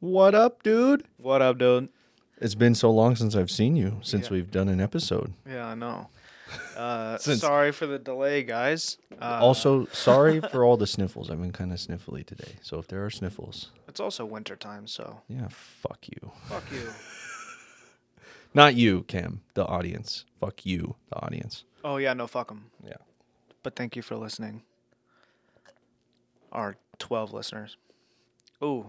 What up, dude? What up, dude? It's been so long since I've seen you, since Yeah. we've done an episode. Yeah, I know. Uh, Since- sorry for the delay, guys. Uh, also, sorry for all the sniffles. I've been kind of sniffly today. So if there are sniffles, it's also winter time, so yeah, fuck you. fuck you. Not you, Cam, the audience. Fuck you, the audience. Oh yeah, no, fuck them. Yeah. But thank you for listening. Our twelve listeners. Ooh,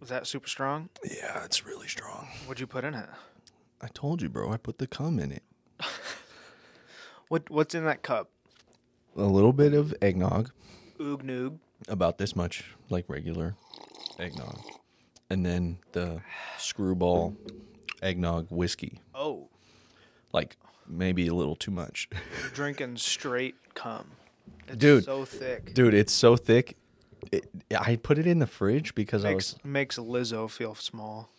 was that super strong? Yeah, it's really strong. What'd you put in it? I told you, bro. I put the cum in it. What What's in that cup? A little bit of eggnog, Oog noog. about this much, like regular eggnog. And then the screwball eggnog whiskey. Oh, Like maybe a little too much. you're drinking straight cum. It's Dude. so thick. Dude, it's so thick. It, I put it in the fridge because I Makes was makes Lizzo feel small.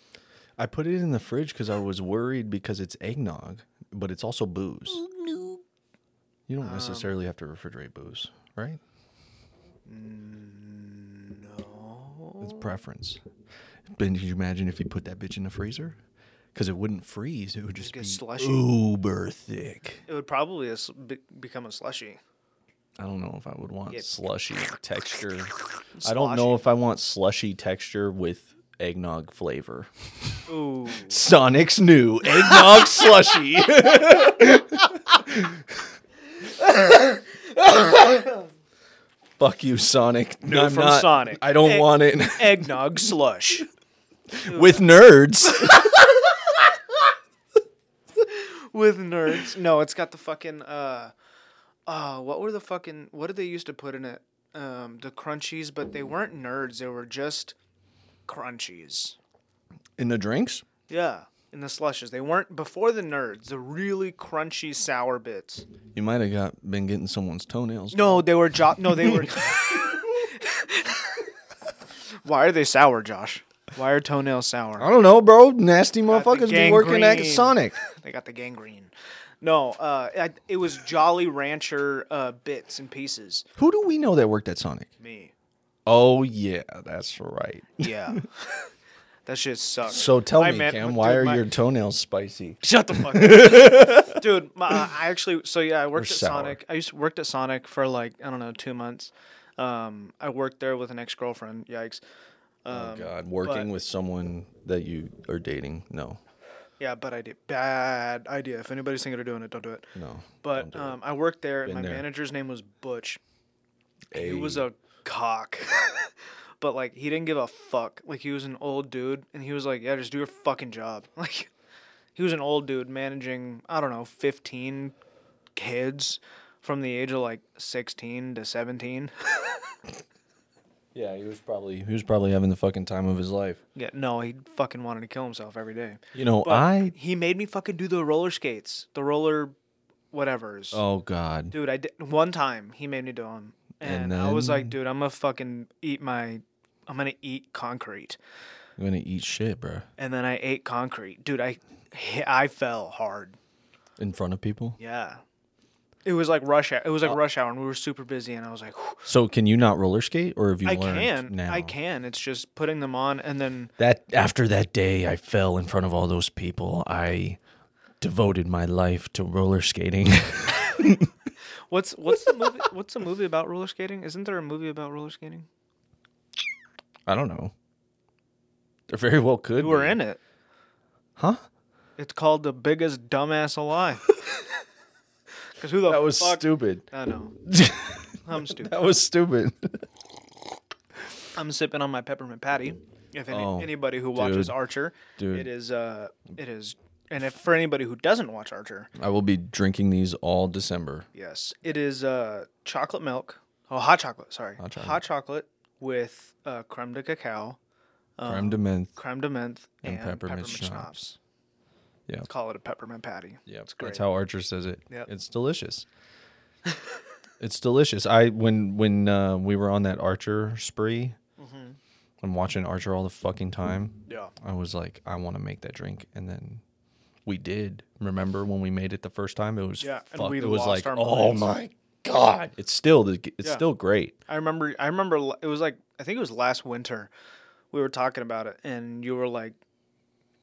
I put it in the fridge because I was worried because it's eggnog, but it's also booze. Oh, no. You don't um, necessarily have to refrigerate booze, right? Mm, no. It's preference. But can you imagine if you put that bitch in the freezer? Because it wouldn't freeze. It would just be slushy. uber thick. It would probably as- be- become a slushy. I don't know if I would want Yeah. slushy texture. I don't know if I want slushy texture with eggnog flavor. Ooh. Sonic's new eggnog slushy. Fuck you, Sonic. New I'm from not- Sonic. I don't Egg- want it Eggnog slush. with nerds. With nerds. No, it's got the fucking uh uh what were the fucking what did they used to put in it? Um the crunchies, but they weren't nerds, they were just crunchies. In the drinks? Yeah. In the slushes. They weren't before the nerds, the really crunchy sour bits. You might have got been getting someone's toenails. No, they were jo- no, they were Why are they sour, Josh? Why are toenails sour? I don't know, bro. Nasty motherfuckers be working at. Sonic. They got the gangrene. No, uh, I, it was Jolly Rancher uh, bits and pieces. Who do we know that worked at Sonic? Me. Oh yeah, that's right. Yeah. that shit sucks. So tell My me, Cam, dude, why are my- your toenails spicy? Shut the fuck up. Dude, my, I actually, so yeah, I worked at sour. Sonic. I used to worked at Sonic for like, I don't know, two months. Um, I worked there with an ex girlfriend. Yikes. oh Um, God, working but- with someone that you are dating? No, Yeah, bad idea. Bad idea. If anybody's thinking of doing it, don't do it. no. But um, I worked there, and Been my there. manager's name was Butch. He was a cock. but like he didn't give a fuck. Like he was an old dude and he was like, "Yeah, just do your fucking job." Like he was an old dude managing, I don't know, 15 kids from the age of like 16 to 17. Yeah, he was probably he was probably having the fucking time of his life. yeah, no, he fucking wanted to kill himself every day. You know, But I he made me fucking do the roller skates, the roller whatever's. oh God, Dude, I did one time he made me do them. And, And I was like, then- dude, I'm gonna fucking eat my I'm gonna eat concrete. I'm gonna eat shit, bro, and then I ate concrete. Dude, I I fell hard. in front of people. Yeah. It was like rush hour. It was like Uh, rush hour and we were super busy and I was like "Whew." So can you not roller skate, or have you I learned can. now? I can. It's just putting them on and then That after that day, I fell in front of all those people. I devoted my life to roller skating. what's what's the movie what's the movie about roller skating? Isn't there a movie about roller skating? I don't know. There very well could. You were be. in it. huh? It's called The Biggest Dumbass Alive. Cuz who the That was fuck stupid. I know. I'm stupid. That was stupid. I'm sipping on my peppermint patty. If any, Oh, anybody who watches dude. Archer, Dude. it is uh it is and if for anybody who doesn't watch Archer, I will be drinking these all December. Yes, it is uh, chocolate milk. Oh, hot chocolate. Sorry, Hot chocolate. with uh, creme de cacao, Creme de menthe. creme de menthe, And peppermint, schnapps. Yeah. Call it a peppermint patty. Yeah, it's great. that's how Archer says it. Yeah, It's delicious. it's delicious. I when when uh, we were on that Archer spree, Mm-hmm. I'm watching Archer all the fucking time. Yeah. I was like, I want to make that drink, and then we did. Remember when we made it the first time? It was Yeah, and we it was lost like, oh my god! It's still the- it's Yeah. still great. I remember. I remember. It was like I think it was last winter. we were talking about it, and you were like,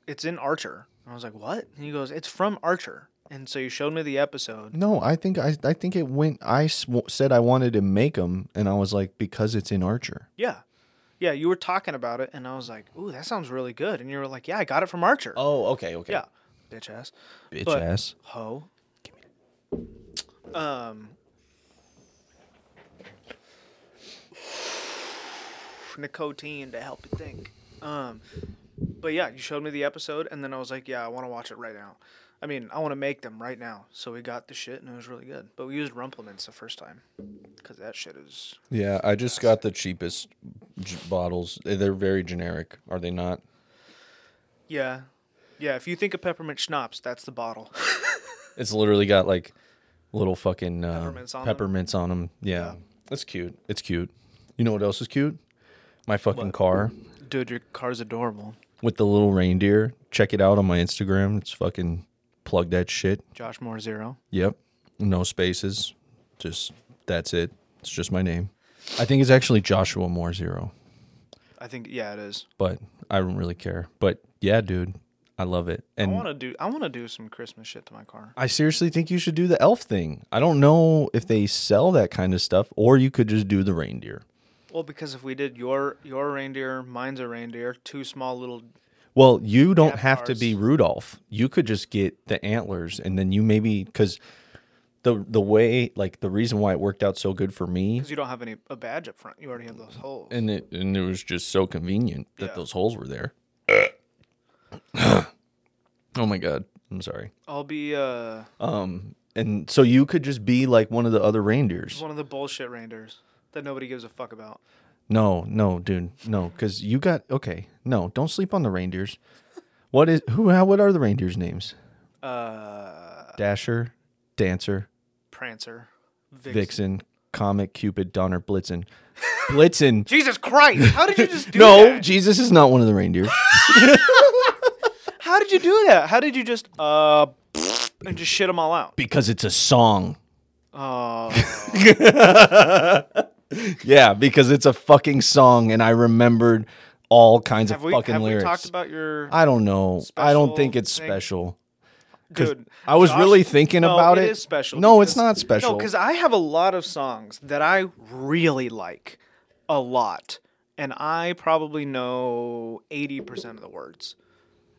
"It's in Archer." And I was like, "What?" And he goes, "It's from Archer." And so you showed me the episode. No, I think I I think it went. I sw- said I wanted to make them, and I was like, because it's in Archer. Yeah, yeah. You were talking about it, and I was like, "Ooh, that sounds really good." And you were like, "Yeah, I got it from Archer." Oh, okay, okay. Yeah, bitch ass, bitch But- ass. ho. Give me. That. Um. Nicotine to help you think. Um, but yeah, you showed me the episode, and then I was like, yeah, I want to watch it right now. I mean, I want to make them right now. So we got the shit, and it was really good. But we used Rumplemans the first time, because that shit is. Yeah, I just got the cheapest j- bottles. They're very generic, are they not? Yeah, yeah. If you think of peppermint schnapps, that's the bottle. It's literally got like little fucking uh, Peppermints on peppermints on them. Yeah. Yeah. that's cute. It's cute. You know what else is cute? My fucking What? car Dude, your car's adorable. With the little reindeer. Check it out on my Instagram. It's fucking plug that shit. Josh Moore Zero. Yep. No spaces. Just that's it. It's just my name. I think it's actually Joshua Moore Zero, I think yeah, it is. but I don't really care. But yeah, dude, I love it. And I want to do. I want to do some Christmas shit to my car. I seriously think you should do the elf thing. I don't know if they sell that kind of stuff, or you could just do the reindeer. Well, because if we did your your reindeer, mine's a reindeer, two small little. Well, you don't have to be. Rudolph. You could just get the antlers, and then you maybe because the the way like the reason why it worked out so good for me, Because you don't have any a badge up front. You already have those holes. and it and it was just so convenient that Yeah. those holes were there. oh my god, I'm sorry. I'll be uh Um, and so you could just be like one of the other reindeers. one of the bullshit reindeers that nobody gives a fuck about. No, no, dude, no, because you got okay. No, don't sleep on the reindeers. What is who? How? What are the reindeers' names? Uh, Dasher, Dancer, Prancer, Vixen. Vixen, Comet, Cupid, Donner, Blitzen. Blitzen. Jesus Christ! How did you just do no, that? Jesus is not one of the reindeers. How did you do that? How did you just uh and just shit them all out? because it's a song. Oh, Yeah, because it's a fucking song, and I remembered all kinds have of we fucking have we lyrics. talked about your I don't know. I don't think it's thing? special. dude? I was Josh- really thinking no, about it. It is special. No, it's not special. No, because I have a lot of songs that I really like, a lot, and I probably know eighty percent of the words.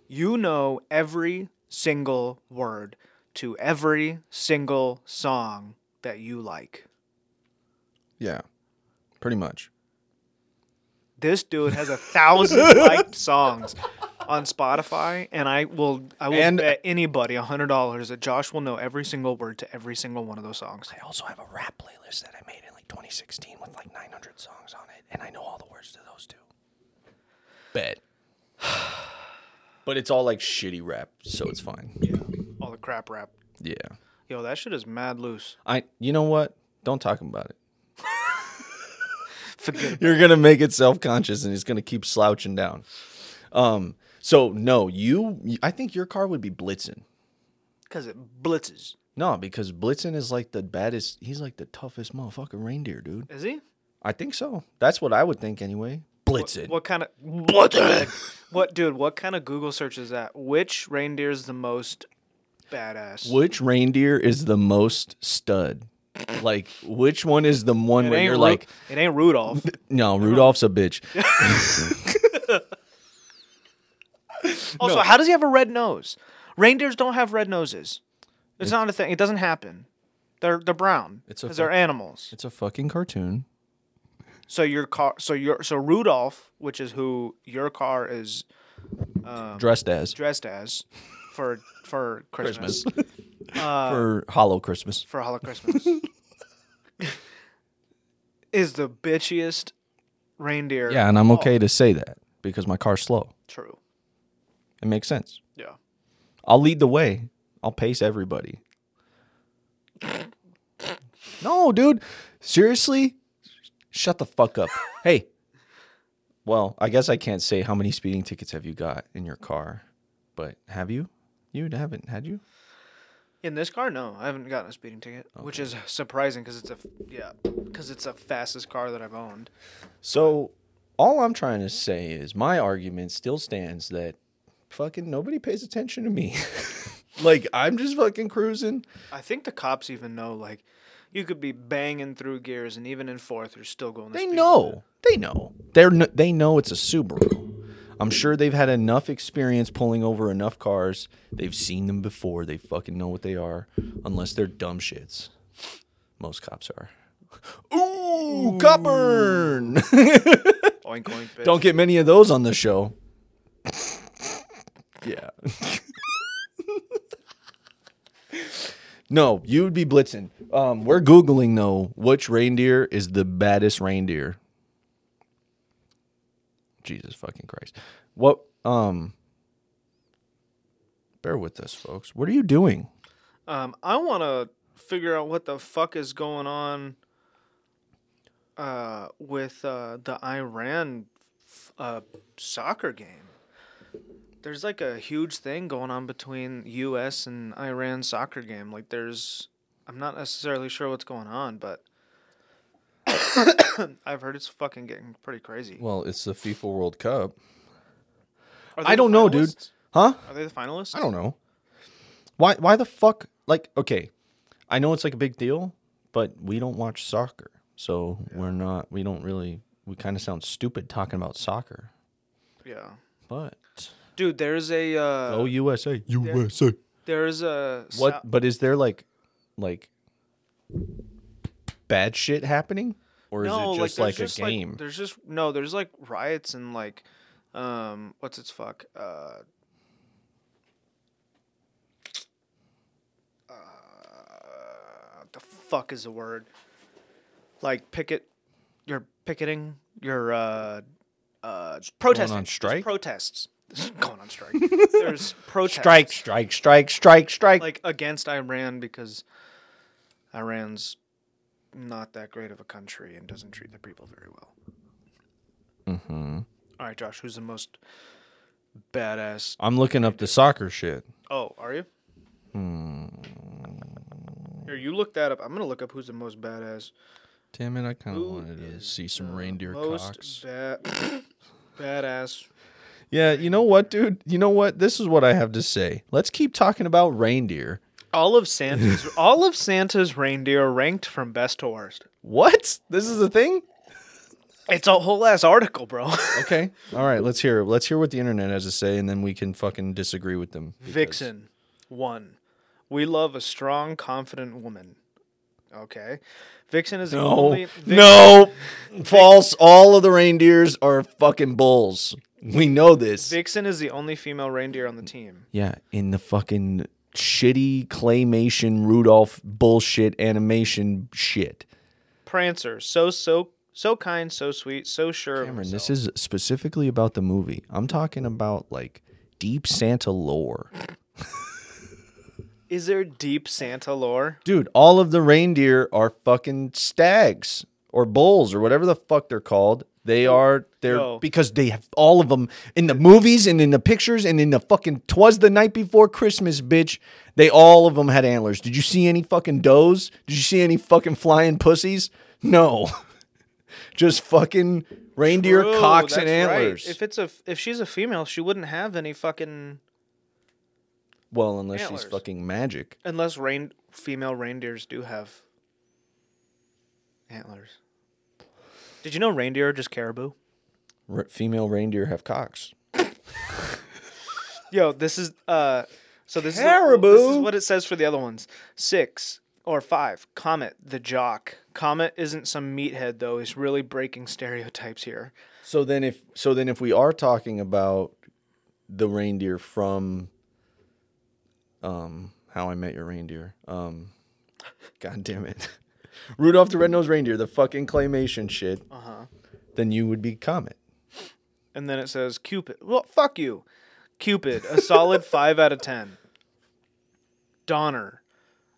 You know every single word to every single song that you like. Yeah, pretty much. This dude has a thousand liked songs on Spotify, and I will I will And- bet anybody a hundred dollars that Josh will know every single word to every single one of those songs. I also have a rap playlist that I made in like 2016 with like 900 songs on it, and I know all the words to those too. Bet. but it's all like shitty rap, so it's fine. Yeah, all the crap rap. Yeah. Yo, that shit is mad loose. I. You know what? Don't talk about it. Forget You're gonna make it self conscious, and it's gonna keep slouching down. Um. So no, you. I think your car would be Blitzen. because it blitzes. No, because Blitzen is like the baddest. He's like the toughest motherfucking reindeer, dude. Is he? I think so. That's what I would think anyway. Blitzen. What kind of blitzing? what, dude? What kind of Google search is that? Which reindeer is the most badass? Which reindeer is the most stud? Like, which one is the one It where you're Ru- like, it ain't Rudolph. no, Rudolph's a bitch. Also, how does he have a red nose? Reindeers don't have red noses. It's, not a thing. It doesn't happen. They're they're brown. It's a because they're fuck- animals. It's a fucking cartoon. So your car, so your so Rudolph, which is who your car is um, Dressed as dressed as for for Christmas. Uh, for Hollow Christmas. for Hollow Christmas, is the bitchiest reindeer. Yeah, and I'm all. okay to say that because my car's slow. True. It makes sense. Yeah. I'll lead the way. I'll pace everybody. No, dude. Seriously? Shut the fuck up. hey. Well, I guess I can't say how many speeding tickets have you got in your car, but have you? You haven't, had you? In this car, no, I haven't gotten a speeding ticket, which is surprising because it's a yeah, because it's the fastest car that I've owned. So, all I'm trying to say is my argument still stands that fucking nobody pays attention to me. like I'm just fucking cruising. I think the cops even know like you could be banging through gears and even in fourth you're still going. The They know. limit. They know. They're n- they know it's a Subaru. I'm sure they've had enough experience pulling over enough cars. They've seen them before. They fucking know what they are, unless they're dumb shits. Most cops are. Ooh, burn! Oink oink. Bitch. Don't get many of those on the show. yeah. no, you would be blitzing. Um, we're googling though which reindeer is the baddest reindeer. Jesus fucking Christ! What? Um, bear with us, folks. What are you doing? Um, I want to figure out what the fuck is going on uh, with uh, the Iran f- uh, soccer game. There's like a huge thing going on between U.S. and Iran soccer game. Like, there's, I'm not necessarily sure what's going on, but I've heard it's fucking getting pretty crazy. Well, it's the FIFA World Cup. I don't know, dude. Huh? Are they the finalists? I don't know. Why why the fuck like okay. I know it's like a big deal, but we don't watch soccer. So we're not we don't really we kind of sound stupid talking about soccer. Yeah, But dude. There's a uh, oh USA. USA. there's a What but is there like like bad shit happening or is it just there's like just, a game? there's just no, there's like riots and like, um, what's its fuck? Uh, uh, the fuck is the word? Like picket, you're picketing, you're uh, uh, protesting. on strike? protests. going on strike. There's protests. strike, strike, strike, strike, strike. like against Iran because Iran's not that great of a country and doesn't treat their people very well. mm-hmm. All right, Josh, who's the most badass? I'm looking up the soccer shit. Oh, are you? Hmm. Here, you look that up. I'm gonna look up who's the most badass. Damn it, I kind of wanted to see some reindeer most cocks. ba- badass. Yeah, you know what, dude? You know what? This is what I have to say. Let's keep talking about reindeer. All of Santa's all of Santa's reindeer ranked from best to worst. What? This is a thing? It's a whole ass article, bro. Okay. All right, let's hear. Let's hear what the internet has to say and then we can fucking disagree with them. because- Vixen, one. We love a strong, confident woman. Okay. Vixen is the No. only. Vixen, no. False. All of the reindeers are fucking bulls. We know this. Vixen is the only female reindeer on the team. Yeah, in the fucking shitty claymation Rudolph bullshit animation shit. Prancer, so so so kind, so sweet, so sure. of Cameron, this is specifically about the movie. I'm talking about like deep Santa lore. Is there deep Santa lore? Dude, all of the reindeer are fucking stags or bulls or whatever the fuck they're called. They are they're Yo. because they have all of them in the movies and in the pictures and in the fucking twas the night before Christmas, bitch. They all of them had antlers. Did you see any fucking does? Did you see any fucking flying pussies? No. Just fucking reindeer True, cocks and that's right. antlers. If it's a if she's a female, she wouldn't have any fucking well, unless antlers. she's fucking magic. unless rain female reindeers do have antlers. Did you know reindeer are just caribou? R- female reindeer have cocks. Yo, this is uh so this is this is what it says for the other ones. 6 or 5. Comet the jock. Comet isn't some meathead though. He's really breaking stereotypes here. So then if so then if we are talking about the reindeer from um How I Met Your Reindeer, um God damn it. Rudolph the Red-Nosed Reindeer, the fucking claymation shit, Uh-huh. then you would be Comet. And then it says Cupid. Well, fuck you. Cupid, a solid 5 out of 10. Donner.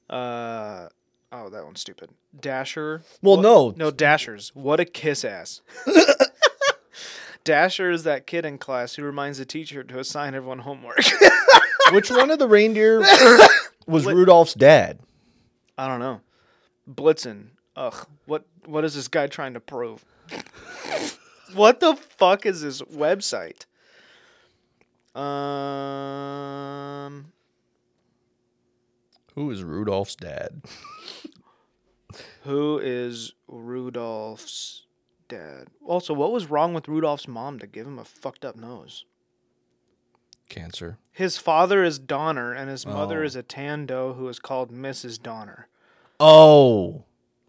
Uh oh, that one's stupid. Dasher. Well, What- no. No, Dashers. What a kiss ass. Dasher is that kid in class who reminds the teacher to assign everyone homework. Which one of the reindeer was Rudolph's dad? I don't know. Blitzen. Ugh. What what is this guy trying to prove? what the fuck is this website? Um, Who is Rudolph's dad? who is Rudolph's dad? Also, what was wrong with Rudolph's mom to give him a fucked up nose? Cancer. His father is Donner, and his mother Oh. is a tan doe who is called Mrs. Donner. Oh,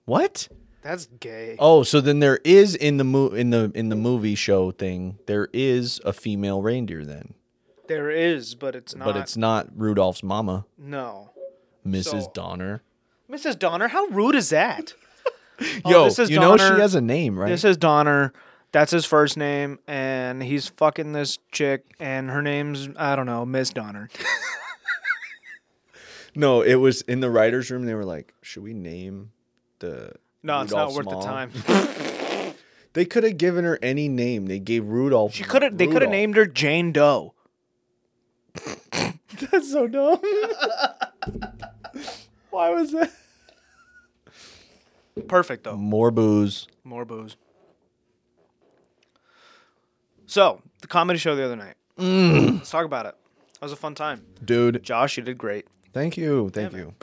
what? That's gay. Oh, so then there is in the mo- in the in the movie show thing, there is a female reindeer then, There is, but it's not. but it's not Rudolph's mama, no. Mrs. So- Donner. Mrs. Donner, how rude is that? Oh, Yo, this is you know Donner. she has a name, right? This is Donner. That's his first name, and he's fucking this chick, and her name's I don't know, Miss Donner. no, it was in the writers' room. They were like, "Should we name the?" No, it's not worth mom?" the time. They could have given her any name. They gave Rudolph. She could have. They could have Rudolph. named her Jane Doe. That's so dumb. Why was that? Perfect though. More booze. More booze. So the comedy show the other night. Mm. Let's talk about it. That was a fun time. Dude, Josh, you did great. Thank you. Thank Yeah, you.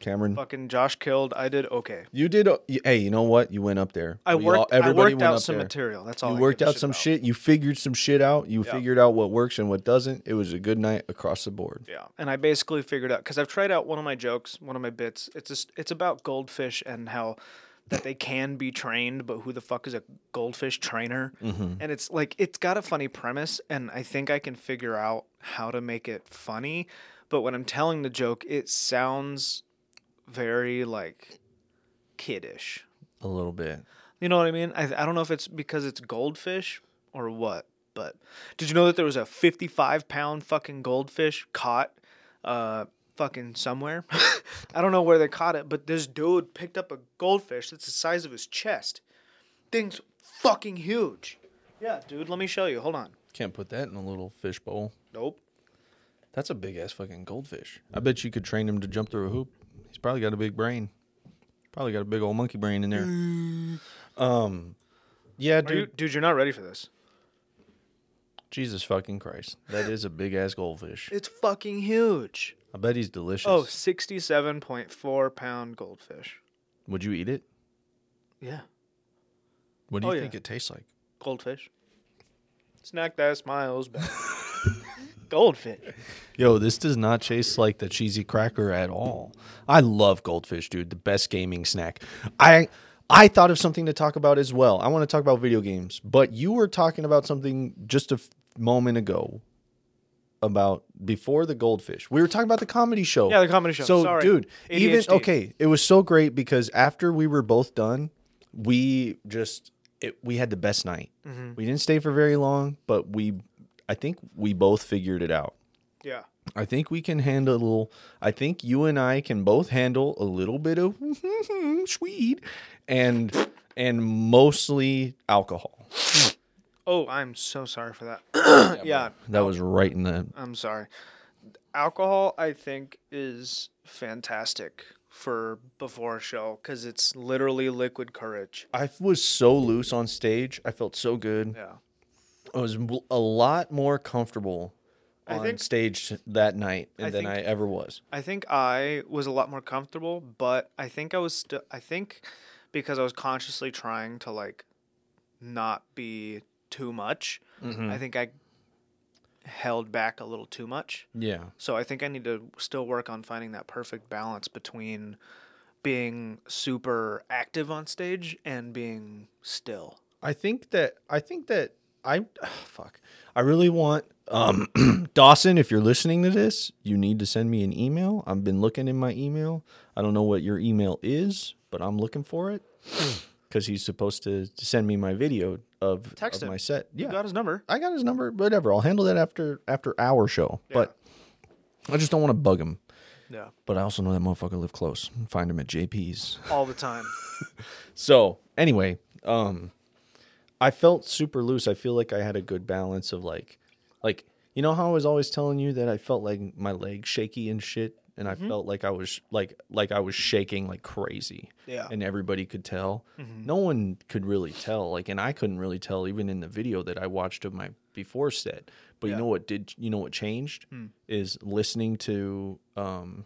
Cameron. Fucking Josh killed. I did okay. You did. uh, Hey, you know what? You went up there. I We worked. all- I worked out some there. material. That's all. You I worked give a out some about. shit. You figured some shit out. You Yeah. figured out what works and what doesn't. It was a good night across the board. Yeah, and I basically figured out because I've tried out one of my jokes, one of my bits. It's just it's about goldfish and how that they can be trained, but who the fuck is a goldfish trainer? Mm-hmm. And it's like it's got a funny premise, and I think I can figure out how to make it funny. But when I'm telling the joke, it sounds very like kiddish. A little bit. You know what I mean? I I don't know if it's because it's goldfish or what. But did you know that there was a 55 pound fucking goldfish caught, uh, fucking somewhere? I don't know where they caught it, but this dude picked up a goldfish that's the size of his chest. Thing's fucking huge. Yeah, dude. Let me show you. Hold on. Can't put that in a little fish bowl. Nope. That's a big ass fucking goldfish. I bet you could train him to jump through a hoop. He's probably got a big brain. Probably got a big old monkey brain in there. Um, yeah, dude. you, dude, you're not ready for this. Jesus fucking Christ, that is a big ass goldfish. It's fucking huge. I bet he's delicious. Oh, 67.4 pound goldfish. would you eat it? Yeah. What do you Oh, think it tastes like? Goldfish. Snack that smiles back. Goldfish. Yo, this does not taste like the cheesy cracker at all. I love goldfish, dude. The best gaming snack. I I thought of something to talk about as well. I want to talk about video games, but you were talking about something just a f- moment ago about before the goldfish. We were talking about the comedy show. Yeah, the comedy show. So, Sorry. dude, even okay, it was so great because after we were both done, we just it, we had the best night. Mm-hmm. We didn't stay for very long, but we I think we both figured it out. Yeah. I think we can handle. I think you and I can both handle a little bit of sweet and and mostly alcohol. Oh, I'm so sorry for that. yeah, That was right in the. I'm sorry. Alcohol, I think, is fantastic for before a show because it's literally liquid courage. I was so loose on stage. I felt so good. Yeah. I was a lot more comfortable I on think- stage that night I than think- I ever was. I think I was a lot more comfortable, but I think I was still. I think because I was consciously trying to like not be too much. Mm-hmm. I think I held back a little too much. Yeah. So I think I need to still work on finding that perfect balance between being super active on stage and being still. I think that I think that I fuck. I really want um Dawson, if you're listening to this, you need to send me an email. I've been looking in my email. I don't know what your email is, but I'm looking for it. Cuz he's supposed to, to send me my video of, Text of him. my set. You Yeah. got his number. I got his number, whatever. I'll handle that after after our show. But I just don't want to bug him. Yeah. But I also know that motherfucker live close. Find him at JP's. All the time. So anyway, um, I felt super loose. I feel like I had a good balance of like, like you know how I was always telling you that I felt like my legs shaky and shit and I felt like I was like like I was shaking like crazy. Yeah. And everybody could tell. No one could really tell. Like and I couldn't really tell even in the video that I watched of my before set. But Yeah. you know what did you know what changed? Hmm. Is listening to um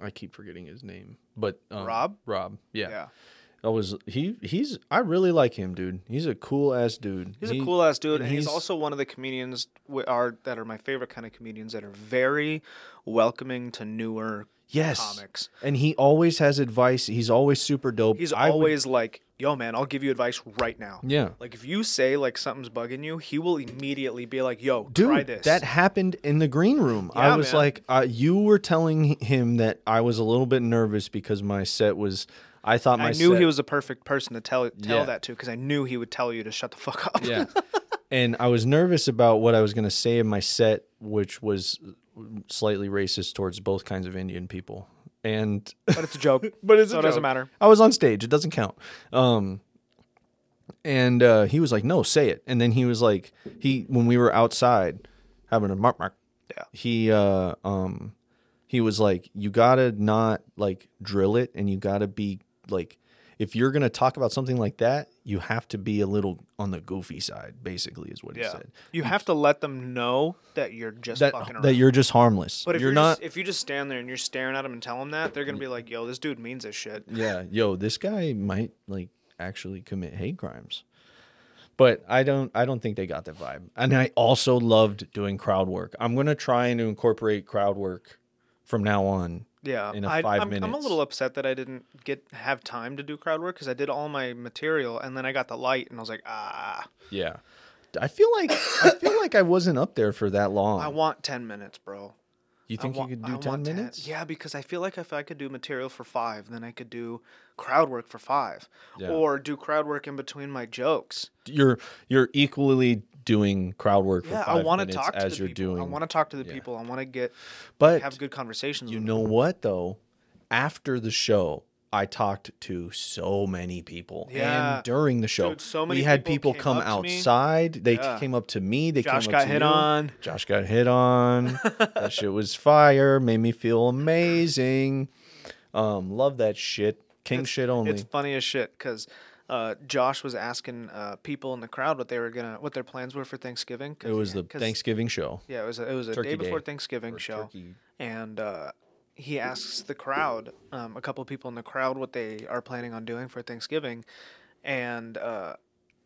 I keep forgetting his name. But um, Rob? Rob. Yeah. yeah. I was he he's I really like him, dude. He's a cool ass dude. He's He- a cool ass dude, and and he's, he's- also one of the comedians w- are that are my favorite kind of comedians that are very welcoming to newer yes. comics. And he always has advice. He's always super dope. He's I would- always like, "Yo, man, I'll give you advice right now." yeah. Like if you say like something's bugging you, he will immediately be like, "Yo, Dude, try this." that happened in the green room. I was man. like, uh, you were telling him that I was a little bit nervous because my set was. I thought my I knew set, he was the perfect person to tell tell Yeah. that to because I knew he would tell you to shut the fuck up. Yeah. and I was nervous about what I was going to say in my set, which was slightly racist towards both kinds of Indian people. And but it's a joke. but it's so it doesn't matter. I was on stage. It doesn't count. Um, and uh, he was like, "No, say it." And then he was like, he when we were outside having a mark mark, Yeah. he uh, um, he was like, "You gotta not like drill it, and you gotta be like." If you're gonna talk about something like that, you have to be a little on the goofy side. Basically, is what he said. you have to let them know that you're just That fucking around. that you're just harmless. but if you're, you're, not. just, if you just stand there and you're staring at them and tell them that, they're gonna be like, "Yo, this dude means this shit." yeah, yo, this guy might like actually commit hate crimes. But I don't I don't think they got that vibe. And I also loved doing crowd work. I'm going to try and incorporate crowd work from now on. Yeah, in a I, five I'm, I'm a little upset that I didn't get have time to do crowd work because I did all my material and then I got the light and I was like, ah, Yeah. I feel like I feel like I wasn't up there for that long. I want ten minutes, bro. you think wa- you could I do 10 want minutes? Yeah, because I feel like if I could do material for five, then I could do crowd work for five, Yeah. or do crowd work in between my jokes. You're you're equally doing crowd work for Yeah, 5 I want to minutes talk to as you're people. doing. I want to talk to the yeah. people. I want to get but have good conversations. You know what though? After the show, I talked to so many people. Yeah. And during the show, Dude, so many we had people people came come up to me. outside. They Yeah. came up to me. They Josh came up got hit you. on. Josh got hit on. that shit was fire. Made me feel amazing. Um, love that shit. King shit only. It's funny as shit because uh, Josh was asking uh, people in the crowd what they were gonna, what their plans were for Thanksgiving. it was the Thanksgiving show. Yeah, it was a, it was a Turkey day before Day. Thanksgiving Or show, turkey. and uh, he asks the crowd, um, a couple of people in the crowd, what they are planning on doing for Thanksgiving, and uh,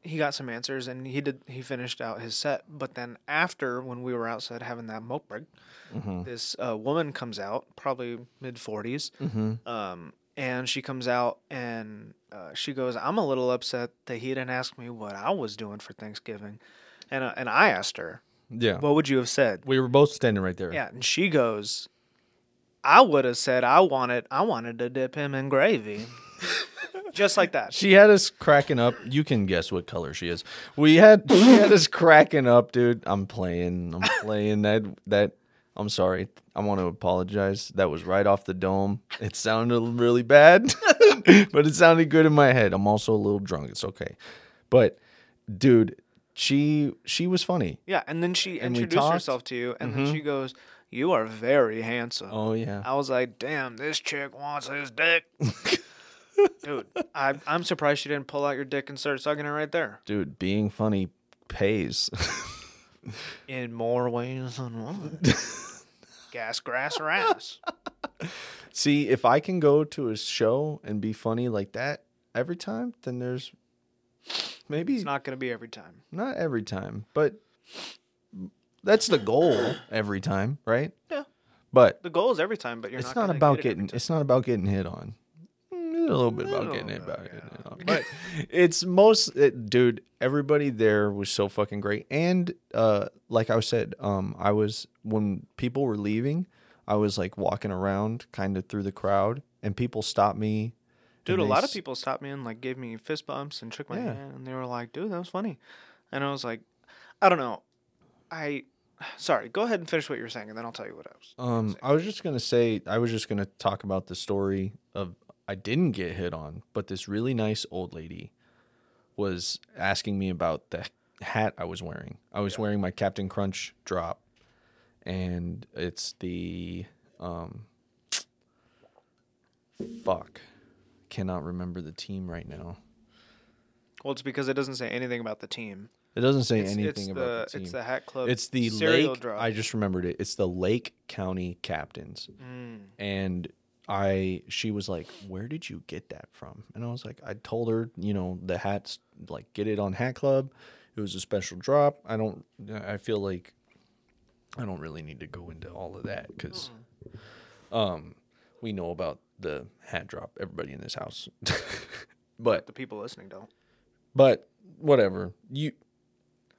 he got some answers, and he did he finished out his set. But then after, when we were outside having that moke break, Mm-hmm. this uh, woman comes out, probably mid 40s, Mm-hmm. um, and she comes out and uh, she goes, "I'm a little upset that he didn't ask me what I was doing for Thanksgiving," and uh, and I asked her, Yeah. "What would you have said?" we were both standing right there. Yeah, and she goes, "I would have said I wanted I wanted to dip him in gravy." Just like that. She had us cracking up. You can guess what color she is. We had she had us cracking up, dude. I'm playing. I'm playing that that I'm sorry. I want to apologize. That was right off the dome. It sounded really bad, but it sounded good in my head. I'm also a little drunk. It's okay. But dude, she she was funny. Yeah, and then she And we introduced talked. herself to you, and then mm-hmm. she goes, "You are very handsome." Oh yeah. I was like, "Damn, this chick wants his dick." Dude, I, I'm surprised she didn't pull out your dick and start sucking it right there. Dude, being funny pays. In more ways than one. Gas, grass, or ass. See, if I can go to a show and be funny like that every time, then there's maybe It's not going to be every time. Not every time, but that's the goal every time, right? Yeah. But The goal is every time, but you're it's not, not about get getting it's not about getting hit on. A little bit about getting hit, bit, about getting yeah. hit on. But it's most it, dude, everybody there was so fucking great. And uh like I said, um I was when people were leaving, I was like walking around kind of through the crowd and people stopped me. Dude, a lot of people stopped me and like gave me fist bumps and shook my Yeah. hand, and they were like, "Dude, that was funny," and I was like, "I don't know, I." Sorry, go ahead and finish what you're saying, and then I'll tell you what was. Um, I was just gonna say, I was just gonna talk about the story of I didn't get hit on, but this really nice old lady was asking me about the hat I was wearing. I was wearing my Captain Crunch drop, and it's the Um, fuck, cannot remember the team right now. Well, it's because it doesn't say anything about the team. It doesn't say It's, anything it's about the, the team. it's the Hat Club. It's the Lake. drop. I just remembered it. It's the Lake County Captains, Mm. and I. She was like, "Where did you get that from?" And I was like, "I told her, you know, the hats, like, get it on Hat Club. It was a special drop. I don't. I feel like I don't really need to go into all of that because, um, we know about the hat drop. Everybody in this house, but The people listening don't. but whatever you."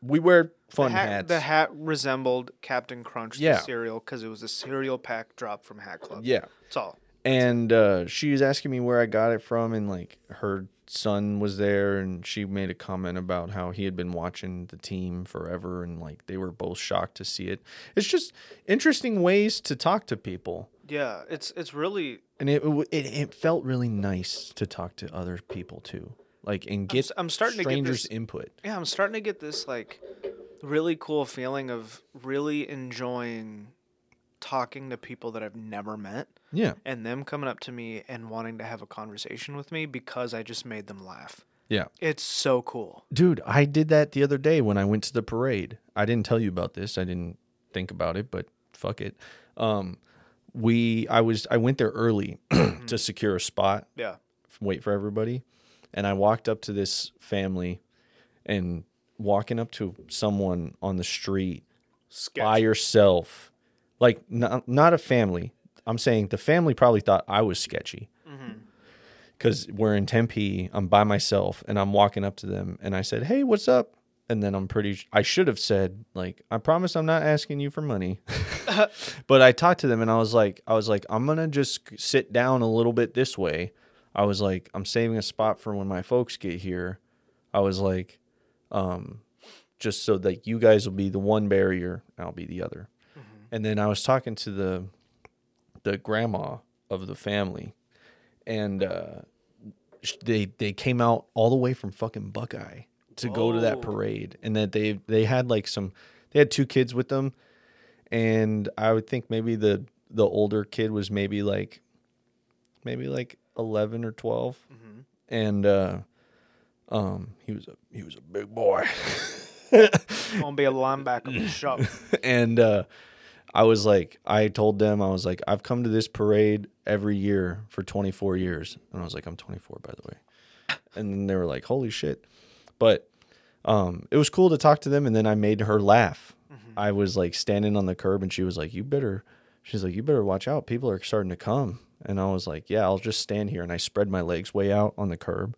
We wear fun the hat, hats. The hat resembled Captain Crunch, Yeah. the cereal, because it was a cereal pack drop from Hat Club. yeah. That's all. and uh, she was asking me where I got it from, and like her son was there, and she made a comment about how he had been watching the team forever, and like they were both shocked to see it. It's just interesting ways to talk to people, Yeah, it's it's really and it it, it felt really nice to talk to other people too, like and get I'm, starting to get strangers' this- input. yeah. I'm starting to get this like really cool feeling of really enjoying talking to people that I've never met Yeah, and them coming up to me and wanting to have a conversation with me because I just made them laugh. yeah. It's so cool. Dude, I did that the other day when I went to the parade. I didn't tell you about this. I didn't think about it, but fuck it. Um, we I was I went there early to secure a spot, Yeah. wait for everybody, and I walked up to this family, and walking up to someone on the street by yourself, like not not a family. I'm saying the family probably thought I was sketchy because we're in Tempe. I'm by myself, and I'm walking up to them, and I said, "Hey, what's up?" And then I'm pretty. I should have said like, "I promise I'm not asking you for money," but I talked to them, and I was like, "I was like, I'm gonna just sit down a little bit this way." I was like, "I'm saving a spot for when my folks get here." I was like, um, just so that you guys will be the one barrier, I'll be the other. And then I was talking to the the grandma of the family, and uh, they they came out all the way from fucking Buckeye to go to that Whoa. parade, and that they they had like some they had two kids with them, and I would think maybe the the older kid was maybe like maybe like eleven or 12 and uh, um he was a he was a big boy. Gonna be a linebacker for shop. and uh, I was like, I told them, I was like, I've come to this parade every year for 24 years, and I was like, I'm 24 by the way, and then they were like, holy shit, but um, it was cool to talk to them, and then I made her laugh. I was like standing on the curb, and she was like, you better, she's like, you better watch out, people are starting to come, and I was like, yeah, I'll just stand here, and I spread my legs way out on the curb.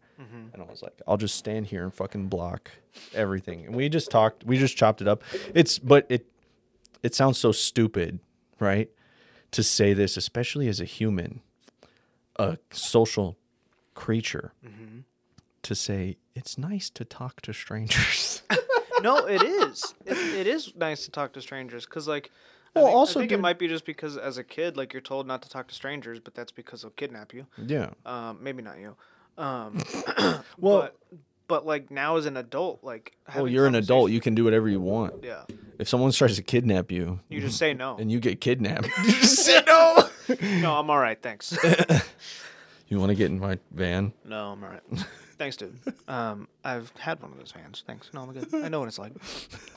And I was like, I'll just stand here and fucking block everything. And we just talked, we just chopped it up. It's, but it, it sounds so stupid, right? To say this, especially as a human, a social creature, to say it's nice to talk to strangers. no, it is. It, it is nice to talk to strangers because, like, I Well, think, also, I think dude- it might be just because as a kid, like, you're told not to talk to strangers, but that's because they'll kidnap you. yeah. Um, maybe not you. Um, Well- but, but like now as an adult, like, Well, you're an adult. You can do whatever you want. Yeah, If someone tries to kidnap you you just say no. and you get kidnapped, you just say no. no, I'm all right, thanks. You want to get in my van? no, I'm all right. Thanks, dude. Um, I've had one of those vans. Thanks. No, I'm good. I know what it's like.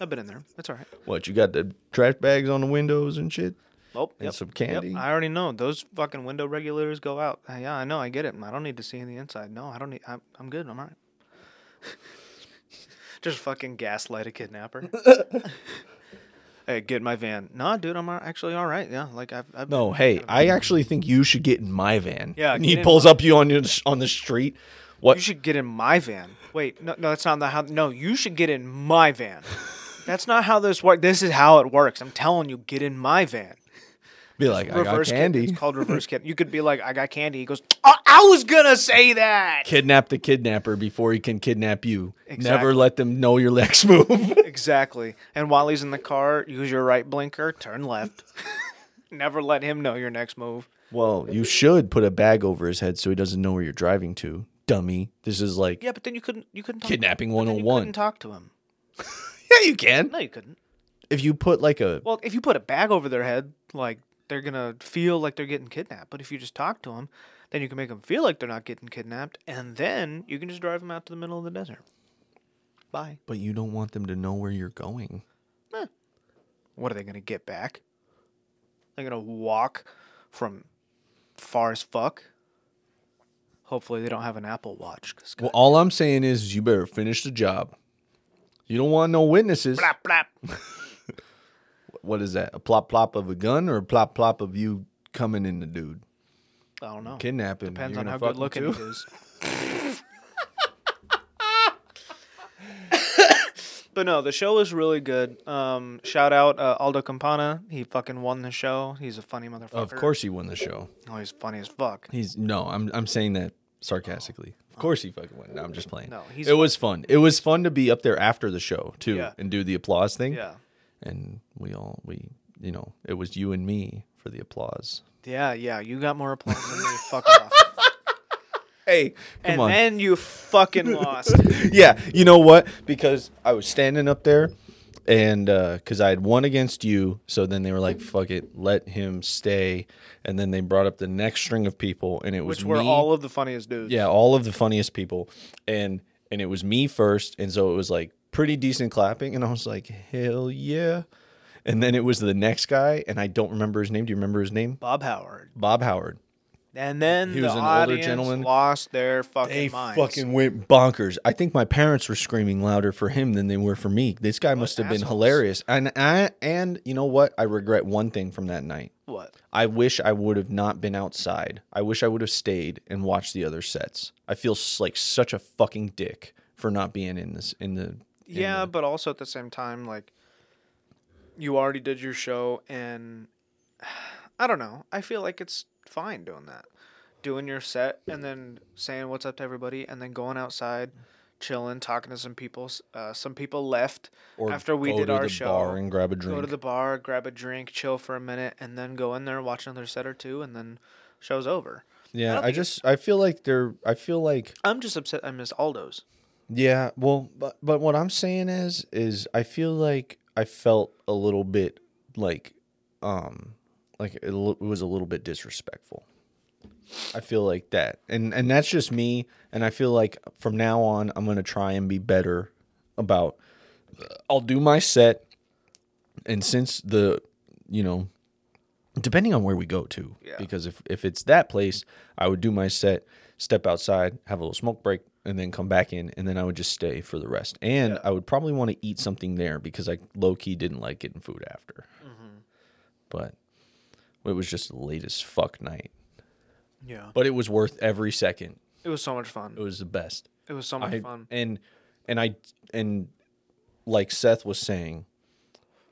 I've been in there. It's all right. What, you got the trash bags on the windows and shit? Oh, And yep. some Yep, candy? I already know those fucking window regulators go out. Uh, yeah, I know. I get it. I don't need to see in the inside. No, I don't need. I'm, I'm good. I'm all right. Just fucking gaslight a kidnapper. hey, get in my van. Nah, dude, I'm actually all right. Yeah, like I've. I've No, hey, I actually think you should get in my van. Yeah, and he pulls my- up you on your, on the street. What? You should get in my van. Wait, no, no, that's not the how. No, you should get in my van. That's not how this works. This is how it works. I'm telling you, get in my van. Be like, I got Reverse kid- candy. It's called reverse kid. You could be like, I got candy. He goes, "Oh, I was gonna say that. Kidnap the kidnapper before he can kidnap you. Exactly. Never let them know your next move. Exactly. And while he's in the car, use your right blinker, turn left. Never let him know your next move. well, you should put a bag over his head so he doesn't know where you're driving to. Dummy. This is like, Yeah, but then you couldn't. You couldn't. Talk Kidnapping but then you 101. couldn't talk to him. yeah, you can. No, you couldn't. If you put like a, Well, if you put a bag over their head, like they're gonna feel like they're getting kidnapped. But if you just talk to them, then you can make them feel like they're not getting kidnapped, and then you can just drive them out to the middle of the desert. Bye. But you don't want them to know where you're going. What are they gonna get back? They're gonna walk from far as fuck. Hopefully, they don't have an Apple Watch. Well, all I'm saying is you better finish the job. You don't want no witnesses. blap blap. What is that? A plop plop of a gun or a plop plop of you coming in the dude? I don't know. Kidnapping. Depends on how good looking he is. but no, the show is really good. Um, shout out uh, Aldo Campana. He fucking won the show. He's a funny motherfucker. Of course he won the show. Oh, he's funny as fuck. He's no, I'm I'm saying that sarcastically. Of course he fucking won. No, I'm just playing. No, he's it was fun. It was fun to be up there after the show too Yeah. and do the applause thing. Yeah. And we all we you know, it was you and me for the applause. Yeah, yeah. You got more applause than me. Fuck off. Hey, come on. and on. then you fucking lost. yeah, you know what? Because I was standing up there, and uh, because I had won against you, so then they were like, "Fuck it, let him stay." And then they brought up the next string of people, and it was Which were me- all of the funniest dudes. yeah, all of the funniest people, and and it was me first, and so it was like pretty decent clapping, and I was like, "Hell yeah!" And then it was the next guy, and I don't remember his name. Do you remember his name? Bob Howard. Bob Howard. And then He the was an older gentleman. lost their fucking They minds. fucking went bonkers. I think my parents were screaming louder for him than they were for me. This guy must have been hilarious. And I and you know what? I regret one thing from that night. what? I wish I would have not been outside. I wish I would have stayed and watched the other sets. I feel like such a fucking dick for not being in this in the Yeah, the- but also at the same time, like you already did your show, and I don't know. I feel like it's fine doing that, doing your set, and then saying what's up to everybody, and then going outside, chilling, talking to some people. Uh, some people left or after we go did to our the show. bar and grab a drink. Go to the bar, grab a drink, chill for a minute, and then go in there, watch another set or two, and then show's over. yeah, don't I just I feel like they're I feel like I'm just upset I missed Aldo's. Yeah, well, but but what I'm saying is is I feel like I felt a little bit like um like it, l- it was a little bit disrespectful. I feel like that. And and that's just me and I feel like from now on I'm going to try and be better about I'll do my set and since the you know depending on where we go to Yeah. because if if it's that place I would do my set step outside have a little smoke break and then come back in and then I would just stay for the rest and Yeah. I would probably want to eat something there because I low key didn't like getting food after Mm-hmm. but it was just the latest fuck night Yeah, but it was worth every second it was so much fun. it was the best It was so much I, fun. and and I and like Seth was saying,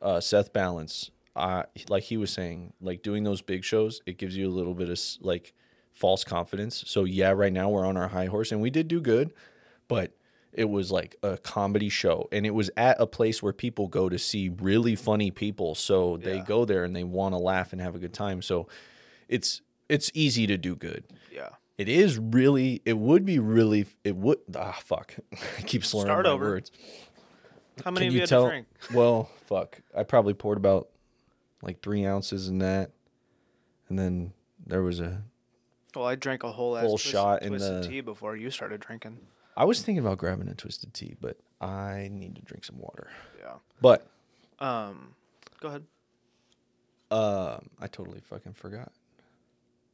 uh, Seth Balance, uh, like he was saying, like doing those big shows, it gives you a little bit of like false confidence. So yeah, right now we're on our high horse, and we did do good, but it was like a comedy show, and it was at a place where people go to see really funny people, so they Yeah. go there and they want to laugh and have a good time. So it's it's easy to do good. Yeah. It is really. It would be really. It would. Ah, fuck. I keep slurring Start my over. words. How many Can of you you had tell? to drink? Well, fuck. I probably poured about like three ounces in that, and then there was a. Well, I drank a whole ass Full twist, shot in twisted the- tea before you started drinking. I was thinking about grabbing a twisted tea, but I need to drink some water. Yeah. But Um, go ahead. um, I totally fucking forgot.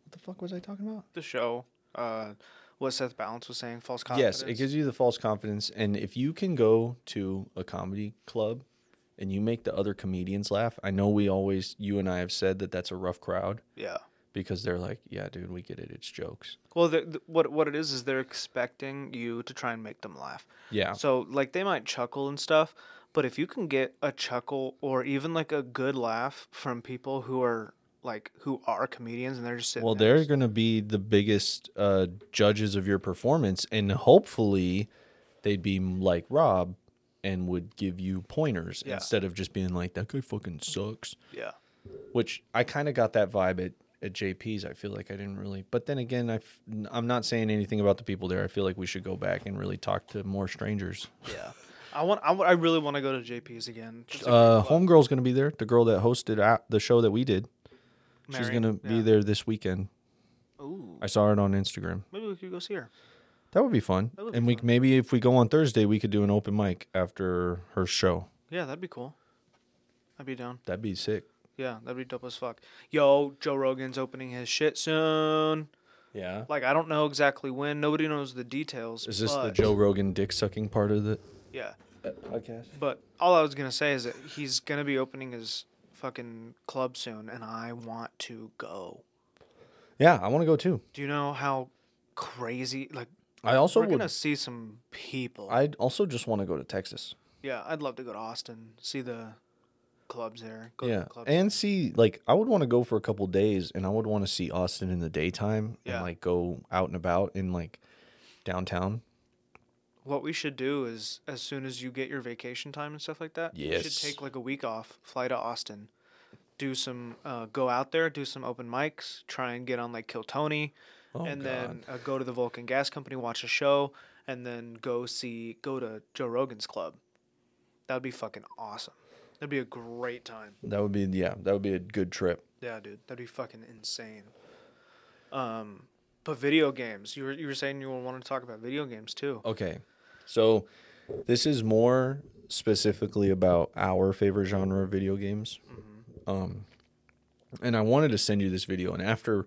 What the fuck was I talking about? The show. Uh, what Seth Balance was saying. False confidence. Yes, it gives you the false confidence. And if you can go to a comedy club and you make the other comedians laugh, I know we always, you and I have said that that's a rough crowd Yeah. Because they're like, yeah, dude, we get it. It's jokes. Well, the, the, what what it is is they're expecting you to try and make them laugh. Yeah. So like they might chuckle and stuff, but if you can get a chuckle or even like a good laugh from people who are like who are comedians and they're just sitting Well, there they're going to be the biggest uh, judges of your performance. And hopefully they'd be like Rob and would give you pointers Yeah. instead of just being like, that guy fucking sucks. yeah. which I kind of got that vibe at, at JP's. I feel like I didn't really, but then again, I f- I'm not saying anything about the people there. I feel like we should go back and really talk to more strangers. Yeah. I want. I, really want to go to JP's again. Uh. Homegirl's going to be there, the girl that hosted at the show that we did. She's Mary? gonna be Yeah. there this weekend. Ooh, I saw it on Instagram. maybe we could go see her. That would be fun. That would be and we fun. maybe if we go on Thursday, we could do an open mic after her show. Yeah, that'd be cool. I'd be down. That'd be sick. Yeah, that'd be dope as fuck. Yo, Joe Rogan's opening his shit soon. Yeah. Like I don't know exactly when. Nobody knows the details. Is this the Joe Rogan dick sucking part of the Yeah, uh, podcast? but all I was gonna say is that he's gonna be opening his fucking club soon, and I want to go. Yeah, I want to go too. Do you know how crazy? Like I also we're would. gonna see some people. I'd also just want to go to Texas. yeah, I'd love to go to Austin, see the clubs there. Go to yeah, the clubs. and see like I would want to go for a couple days, and I would want to see Austin in the daytime Yeah. and like go out and about in like downtown. What we should do is, as soon as you get your vacation time and stuff like that, you should take like a week off, fly to Austin, do some, uh, go out there, do some open mics, try and get on like Kill Tony, Oh, and God. then uh, go to the Vulcan Gas Company, watch a show, and then go see, go to Joe Rogan's club. That would be fucking awesome. That'd be a great time. that would be yeah, that would be a good trip. Yeah, dude, that'd be fucking insane. Um, but video games, you were you were saying you wanted to talk about video games too. Okay, so this is more specifically about our favorite genre of video games. Um, and I wanted to send you this video, and after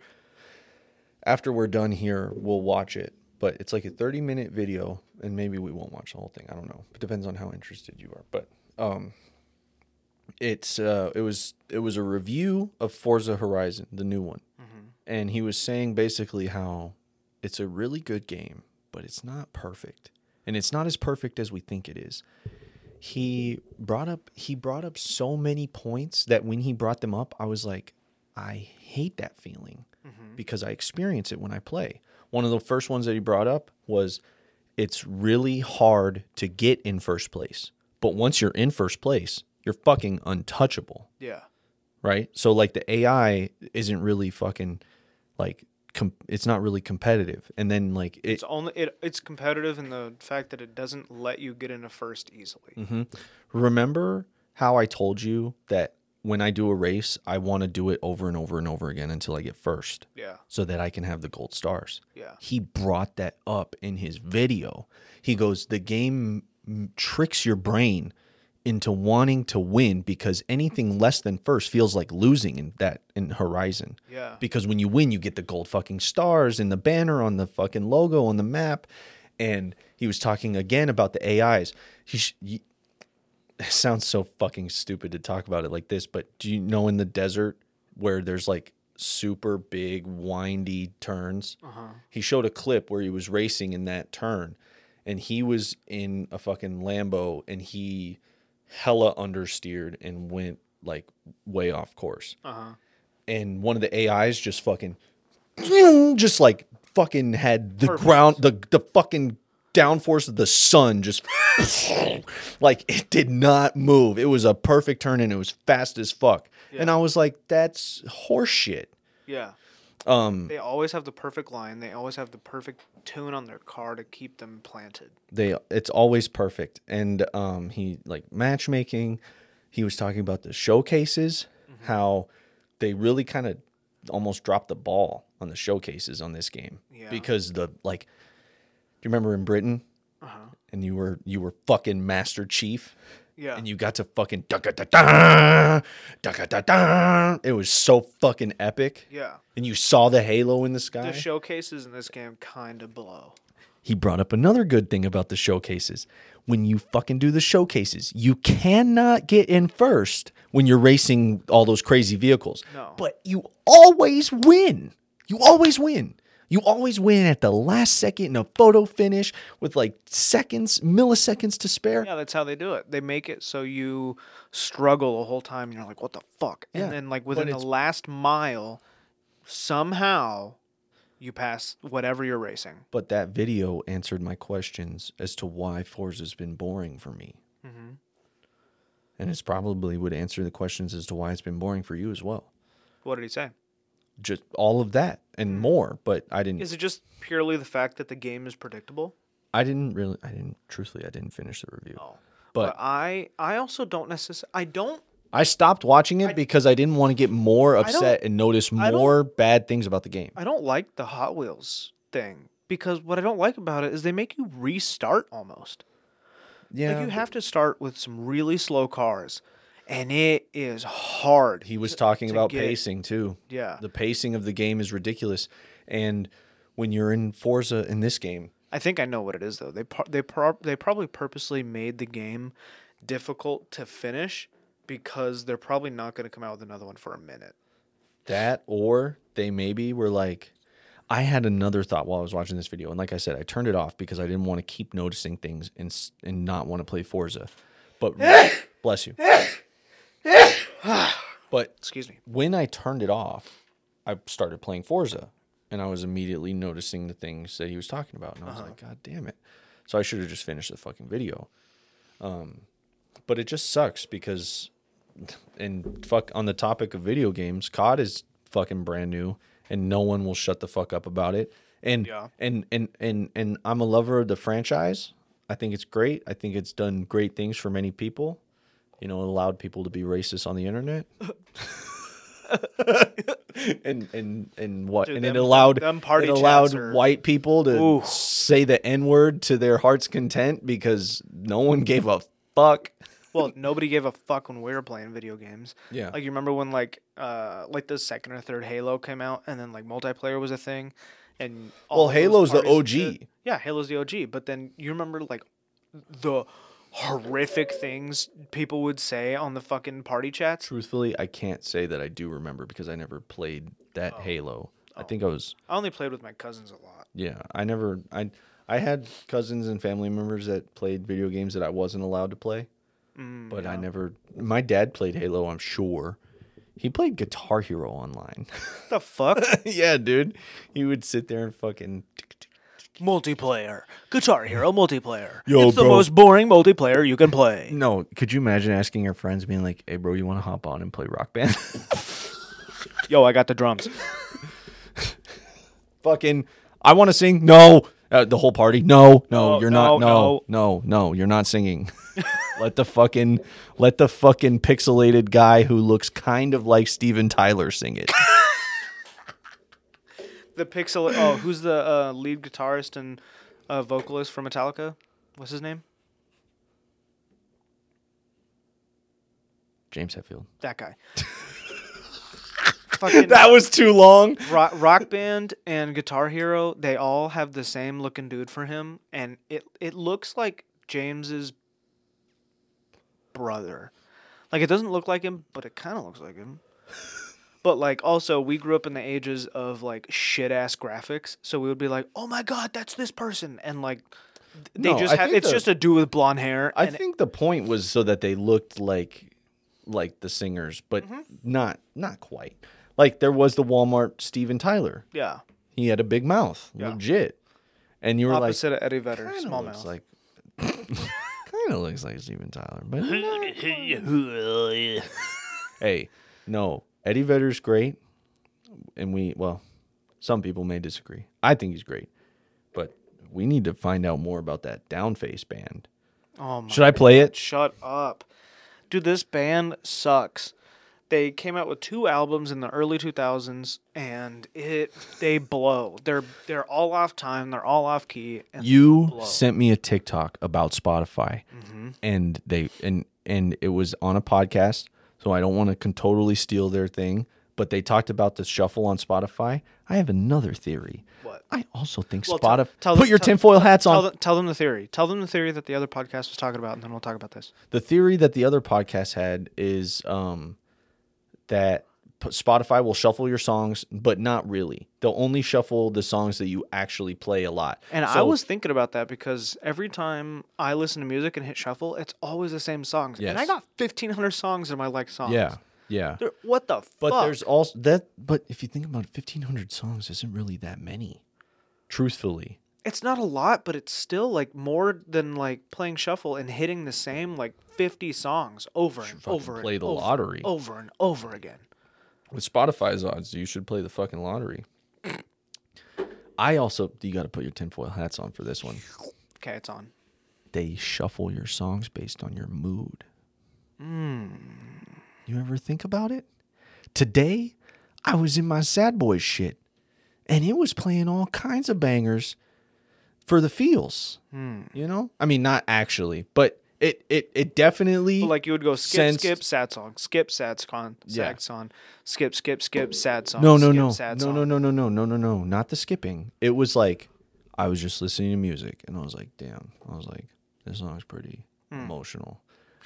after we're done here, we'll watch it. But it's like a thirty minute video, and maybe we won't watch the whole thing. I don't know. It depends on how interested you are. But um, it's uh, it was it was a review of Forza Horizon, the new one, and he was saying basically how it's a really good game, but it's not perfect, and it's not as perfect as we think it is. He brought up he brought up so many points that when he brought them up, I was like, I hate that feeling because I experience it when I play. One of the first ones that he brought up was it's really hard to get in first place. But once you're in first place, you're fucking untouchable, Yeah. right? So like the AI isn't really fucking like com- it's not really competitive. And then like it It's only it, it's competitive in the fact that it doesn't let you get into first easily. Mm-hmm. remember how I told you that when I do a race, I want to do it over and over and over again until I get first Yeah. so that I can have the gold stars. Yeah. he brought that up in his video. He goes, The game m- tricks your brain into wanting to win because anything less than first feels like losing in that in Horizon. Yeah. Because when you win, you get the gold fucking stars and the banner on the fucking logo on the map. And he was talking again about the AIs. He sh- it sounds so fucking stupid to talk about it like this, but do you know in the desert where there's like super big windy turns? Uh-huh. He showed a clip where he was racing in that turn and he was in a fucking Lambo and he hella understeered and went like way off course. Uh-huh. And one of the AIs just fucking just like fucking had the ground the the fucking downforce of the sun just like it did not move. It was a perfect turn and it was fast as fuck. And I was like, that's horseshit. Yeah. Um, They always have the perfect line. They always have the perfect tune on their car to keep them planted. they it's always perfect. And um, he like matchmaking. He was talking about the showcases, how they really kind of almost dropped the ball on the showcases on this game Yeah. because the like. Do you remember in Britain? Uh-huh. And you were you were fucking Master Chief. Yeah. and you got to fucking da da da da da da. It was so fucking epic. yeah. And you saw the halo in the sky. The showcases in this game kind of blow. he brought up another good thing about the showcases. When you fucking do the showcases, you cannot get in first when you're racing all those crazy vehicles. No. But you always win. You always win. You always win at the last second in a photo finish with like seconds, milliseconds to spare. Yeah, that's how they do it. They make it so you struggle the whole time. And you're like, what the fuck? Yeah, And then, like, within the it's- last mile, somehow you pass whatever you're racing. But that video answered my questions as to why Forza's been boring for me. Mm-hmm. And it's probably would answer the questions as to why it's been boring for you as well. What did he say? Just all of that and more. But I didn't. Is it just purely the fact that the game is predictable? I didn't really. I didn't. Truthfully, I didn't finish the review. Oh. But I I also don't necessarily I don't I stopped watching it because I didn't want to get more upset and notice more bad things about the game. I don't like the Hot Wheels thing because what I don't like about it is they make you restart almost. Yeah. Like you have to start with some really slow cars, and it is hard. he was talking to about get- pacing too. Yeah, The pacing of the game is ridiculous. And when you're in Forza in this game, I think I know what it is though. They par- they they probably purposely made the game difficult to finish because they're probably not going to come out with another one for a minute. that or they maybe were like I had another thought while I was watching this video and like I said I turned it off because I didn't want to keep noticing things and and not want to play Forza. But bless you. but Excuse me. when I turned it off, I started playing Forza and I was immediately noticing the things that he was talking about. And I was like, God damn it. So I should have just finished the fucking video. Um, but it just sucks because, and fuck, on the topic of video games, COD is fucking brand new and no one will shut the fuck up about it. And, Yeah. and, and, and, and I'm a lover of the franchise. I think it's great. I think it's done great things for many people. You know, allowed people to be racist on the internet. and and and what Dude, and it allowed them party it allowed are- white people to Ooh. say the n word to their heart's content because no one gave a fuck. Well, nobody gave a fuck when we were playing video games. Yeah. Like you remember when like uh like the second or third Halo came out and then like multiplayer was a thing and all Well, Halo's the OG. shit- Yeah, Halo's the OG, but then you remember like the horrific things people would say on the fucking party chats? Truthfully, I can't say that I do remember because I never played that Oh. Halo. I think I was I only played with my cousins a lot. yeah, I never I I had cousins and family members that played video games that I wasn't allowed to play. Mm, but I never. My dad played Halo, I'm sure. He played Guitar Hero online. the fuck? yeah, dude. He would sit there and fucking. Multiplayer. Guitar Hero multiplayer. Yo, it's the bro. most boring multiplayer you can play. No, could you imagine asking your friends, being like, "Hey, bro, you want to hop on and play Rock Band?" Yo, I got the drums. fucking, I want to sing. No, uh, the whole party. No, no, No, you're not. no, No, no, no, you're not singing. let the fucking, let the fucking pixelated guy who looks kind of like Steven Tyler sing it. The pixel. Oh, who's the uh, lead guitarist and uh, vocalist for Metallica? What's his name? James Hetfield. That guy. Fucking That was too long. rock, rock band and Guitar Hero. They all have the same looking dude for him, and it it looks like James's brother. Like it doesn't look like him, but it kind of looks like him. But like also, we grew up in the ages of like shit ass graphics, so we would be like, "Oh my god, that's this person," and like they No, just I have it's the- just a dude with blonde hair. I and think the point was so that they looked like like the singers, but Mm-hmm. not not quite. Like there was the Walmart Steven Tyler. yeah, He had a big mouth, Yeah. legit. And you were like opposite of Eddie Vedder, small of looks mouth. like, kind of looks like Steven Tyler, but hey, no, Eddie Vedder's great, and we well, some people may disagree. I think he's great, but we need to find out more about that Downface band. oh my Should I play it? Shut up. Dude, this band sucks. They came out with two albums in the early 2000s and it they blow. They're they're all off time, they're all off key and You sent me a TikTok about Spotify, Mm-hmm. and they and and it was on a podcast, so I don't want to totally steal their thing. But they talked about the shuffle on Spotify. I have another theory. What? I also think Well, tell- Spotify. tell put them- your tell- tinfoil hats Tell on. them, tell them the theory. Tell them the theory that the other podcast was talking about and then we'll talk about this. the theory that the other podcast had is um, that Spotify will shuffle your songs, but not really. They'll only shuffle the songs that you actually play a lot. And I was thinking about that because every time I listen to music and hit shuffle, it's always the same songs. And I got 1500 songs in my like songs. yeah, yeah. They're- what the But fuck? there's also that. But if you think about it, fifteen hundred songs isn't really that many. Truthfully, it's not a lot, but it's still like more than like playing shuffle and hitting the same like 50 songs over and over play and the over, lottery. over and over again. With Spotify's odds, you should play the fucking lottery. I also you got to put your tinfoil hats on for this one. Okay, it's on. They shuffle your songs based on your mood. You ever think about it? Today, I was in my sad boy shit, and it was playing all kinds of bangers for the feels. Hmm. You know, I mean, not actually, but it it it definitely But, like you would go skip, Sensed- skip, sad song, skip, sad song, Yeah. sad song, skip, skip, skip, sad song. no no skip, no sad no song. no no no no no no no not the skipping. It was like I was just listening to music, and I was like, damn. I was like, this song's pretty emotional.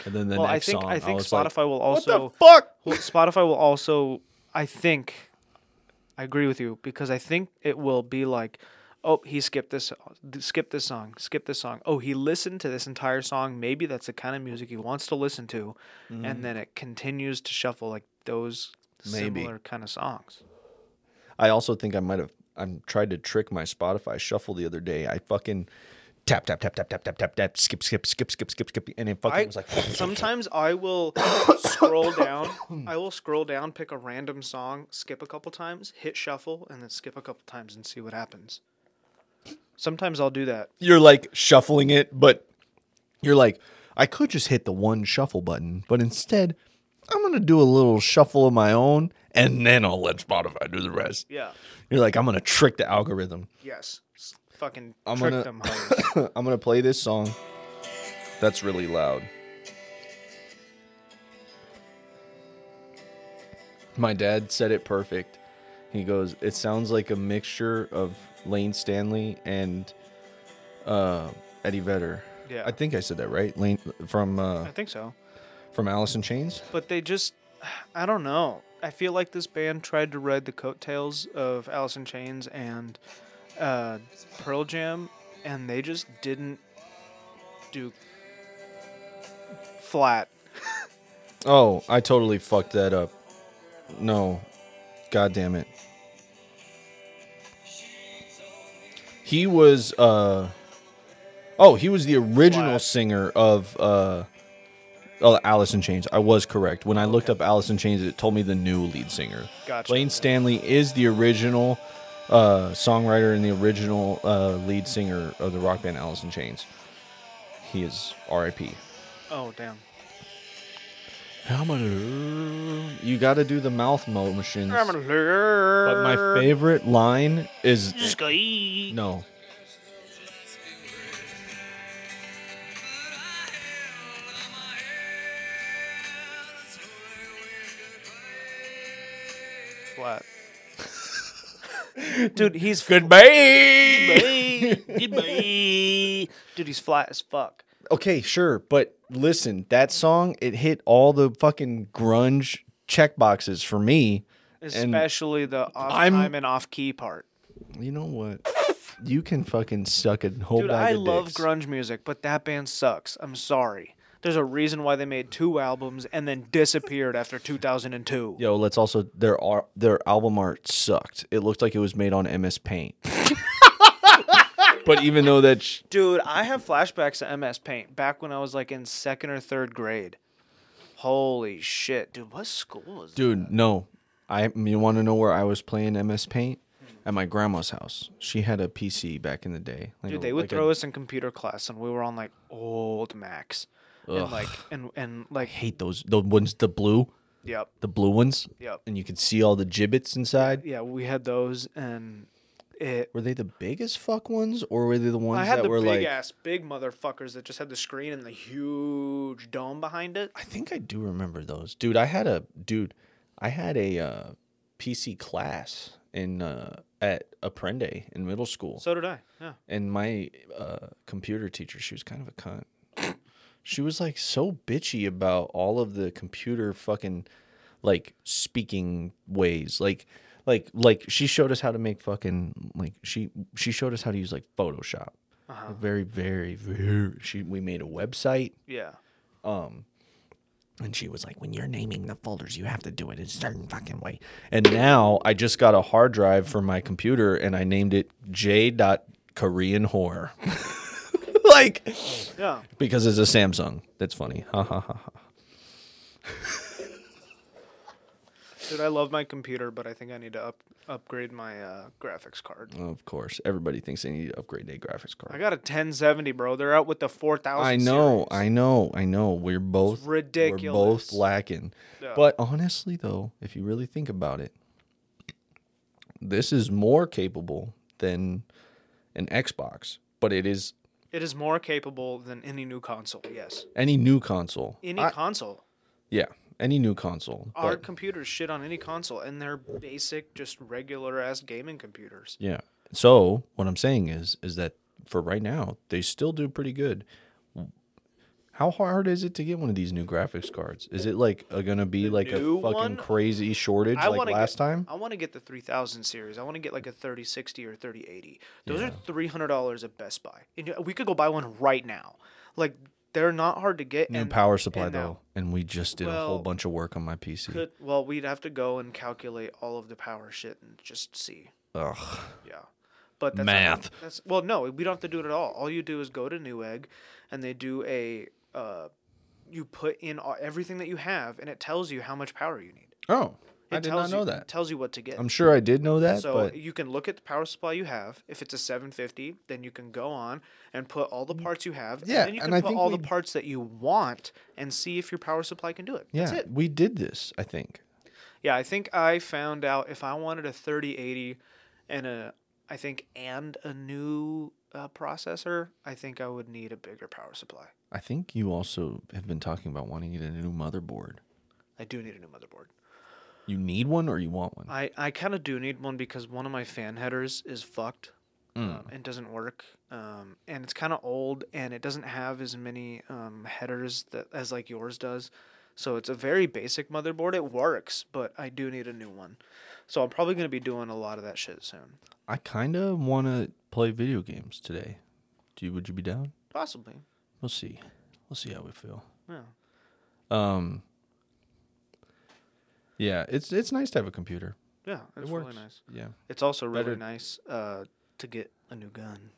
And then the Hmm. Well, I think song, I think like, Spotify will what also the fuck? Spotify will also, I think, I agree with you because I think it will be like, oh, he skipped this, uh, skip this song, skip this song. Oh, he listened to this entire song. Maybe that's the kind of music he wants to listen to, and mm-hmm. then it continues to shuffle like those Maybe. similar kind of songs. I also think I might have I tried to trick my Spotify shuffle the other day. I fucking tap tap tap tap tap tap tap tap skip skip skip skip skip skip and it fucking I was like sometimes I will scroll down. I will scroll down, pick a random song, skip a couple times, hit shuffle, and then skip a couple times and see what happens. Sometimes I'll do that. you're like shuffling it, but you're like I could just hit the one shuffle button, but instead I'm gonna do a little shuffle of my own, and then I'll let Spotify do the rest. Yeah. You're like I'm gonna trick the algorithm. Yes. Fucking I'm trick gonna- them hoes. I'm gonna play this song. That's really loud. My dad said it perfect. He goes, "It sounds like a mixture of Layne Stanley and uh, Eddie Vedder." Yeah. I think I said that right. Layne from uh, I think so. from Alice in Chains. But they just, I don't know. I feel like this band tried to ride the coattails of Alice in Chains and uh, Pearl Jam, and they just didn't do flat. Oh, I totally fucked that up. No, god damn it. He was uh Oh, he was the original singer of uh oh, Alice in Chains. I was correct. When I looked up Alice in Chains, it told me the new lead singer. Gotcha. Layne Stanley is the original uh, songwriter and the original uh, lead singer of the rock band Alice in Chains. He is R.I.P. Oh, damn. How gonna? You got to do the mouth motions. I'm But my favorite line is Sky. no. Flat. Dude, he's Goodbye. Goodbye. Dude, he's flat as fuck. okay, sure, but listen, that song it hit all the fucking grunge check boxes for me. Especially the off I'm- time and off key part. You know what? You can fucking suck a whole Dude, bag I of love dicks. grunge music, but that band sucks. I'm sorry. There's a reason why they made two albums and then disappeared after 2002. Yo, let's also their art, their album art sucked. It looked like it was made on MS Paint. but even though that sh- Dude, I have flashbacks to MS Paint back when I was like in second or third grade. Holy shit, dude! What school was that? Dude, no. I you want to know where I was playing MS Paint? At my grandma's house. She had a PC back in the day. Like Dude, they would like a- throw us in computer class, and we were on like old Macs, and Ugh. like and and like I hate those the ones the blue, yep, the blue ones, yep, and you could see all the gibbets inside. yeah. We had those, and it. Were they the biggest fuck ones, or were they the ones I had that the were big like? ass, big motherfuckers that just had the screen and the huge dome behind it. I think I do remember those, dude. I had a dude. I had a uh, PC class in uh, at Apprende in middle school. So did I. Yeah. and my uh, computer teacher, she was kind of a cunt. She was like so bitchy about all of the computer fucking like speaking ways. Like like like she showed us how to make fucking like she she showed us how to use like Photoshop. Uh-huh. Very very very she we made a website Yeah. Um. and she was like, when you're naming the folders, you have to do it in a certain fucking way. And now I just got a hard drive for my computer and I named it J. Korean Horror. like, Yeah. because it's a Samsung. That's funny. Ha ha ha ha. Dude, I love my computer, but I think I need to up upgrade my uh, graphics card. Of course, everybody thinks they need to upgrade their graphics card. I got a 1070, bro. They're out with the 4000. I know, series. I know, I know. We're both It's we're both lacking. Yeah. But honestly, though, if you really think about it, this is more capable than an Xbox, but it is it is more capable than any new console. Yes, any new console. any I- console. yeah, any new console. Our But, computers shit on any console, and they're basic, just regular ass gaming computers. yeah. So what I'm saying is, is that for right now, they still do pretty good. How hard is it to get one of these new graphics cards? Is it like uh, gonna be like a fucking one? crazy shortage I like last get, time? I want to get the 3000 series. I want to get like a 3060 or 3080. Those Yeah. are $300 at Best Buy. And we could go buy one right now. Like they're not hard to get. New and power supply and though, and we just did a whole bunch of work on my PC. Could well, we'd have to go and calculate all of the power shit and just see. Ugh. Yeah. But that's Math. Not, that's well, no, we don't have to do it at all. All you do is go to Newegg, and they do a. Uh, you put in all, everything that you have, and it tells you how much power you need. Oh, It I did tells not know you, that. Tells you what to get. I'm sure I did know that, so but you can look at the power supply you have. If it's a 750, then you can go on and put all the parts you have. Yeah, and then you and can I put all we- the parts that you want and see if your power supply can do it. yeah, That's it. we did this. I think. Yeah, I think I found out if I wanted a 3080 and a I think and a new uh, processor, I think I would need a bigger power supply. I think you also have been talking about wanting to get a new motherboard. I do need a new motherboard. You need one or you want one? I, I kind of do need one because one of my fan headers is fucked Mm. um, and doesn't work. Um, and it's kind of old and it doesn't have as many um, headers that as like yours does. So it's a very basic motherboard. It works, but I do need a new one. So I'm probably going to be doing a lot of that shit soon. I kind of want to play video games today. Do you? Would you be down? Possibly. We'll see. We'll see how we feel. Yeah. Um. Yeah, it's it's nice to have a computer. Yeah, it's it really works. nice. Yeah. It's also really Better- nice uh, to get a new gun.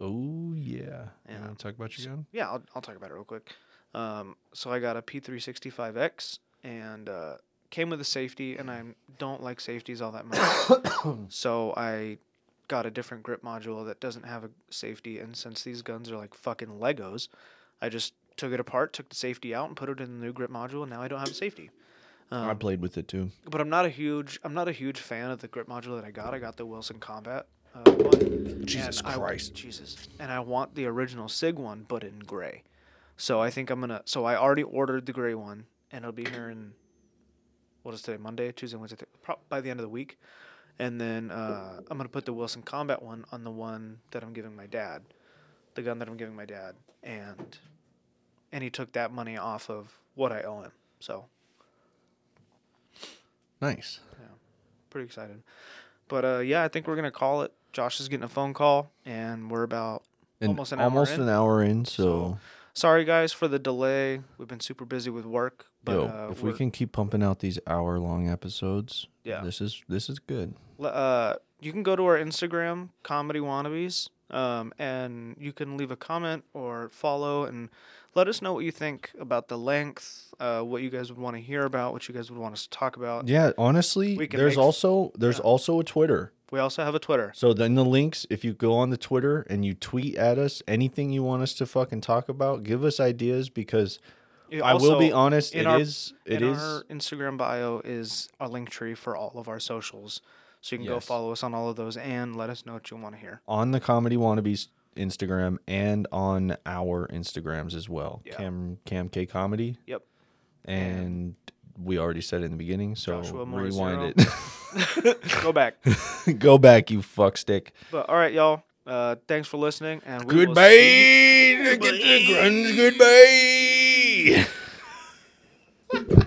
Oh yeah. Yeah. You want to talk about your gun? Yeah, I'll, I'll talk about it real quick. Um, so I got a P365X and uh, came with a safety, and I don't like safeties all that much. so I got a different grip module that doesn't have a safety, and since these guns are like fucking Legos, I just took it apart, took the safety out, and put it in the new grip module, and now I don't have a safety. Um, I played with it too. but I'm not a huge I'm not a huge fan of the grip module that I got. I got the Wilson Combat uh, one. Jesus and I- Christ. Jesus. And I want the original Sig one, but in gray. So I think I'm gonna. So I already ordered the gray one, and it'll be here in what is today? Monday, Tuesday, Wednesday. Th- pro- by the end of the week, and then uh, I'm gonna put the Wilson Combat one on the one that I'm giving my dad, the gun that I'm giving my dad, and and he took that money off of what I owe him. So Nice. Yeah, pretty excited. But uh, yeah, I think we're gonna call it. Josh is getting a phone call, and we're about. And Almost an hour almost in. an hour in. So, So, Sorry guys for the delay. We've been super busy with work, but yo, uh, if we can keep pumping out these hour long episodes, Yeah. this is this is good. uh, you can go to our Instagram, Comedy Wannabes, um, and you can leave a comment or follow and let us know what you think about the length, uh, what you guys would want to hear about, what you guys would want us to talk about. Yeah, honestly, there's make- also there's yeah. also a Twitter. We also have a Twitter. So then the links, if you go on the Twitter and you tweet at us anything you want us to fucking talk about, give us ideas because It I will be honest, it our- is it in is our Instagram bio is a link tree for all of our socials. So you can go follow us on all of those and let us know what you want to hear. on the Comedy Wannabes Instagram and on our Instagrams as well. Yeah. Cam Cam K Comedy. Yep. And we already said it in the beginning, so Joshua rewind Go back. Go back, you fuckstick. But all right, y'all. Uh, thanks for listening, and we Goodbye. Get the grunge. Goodbye.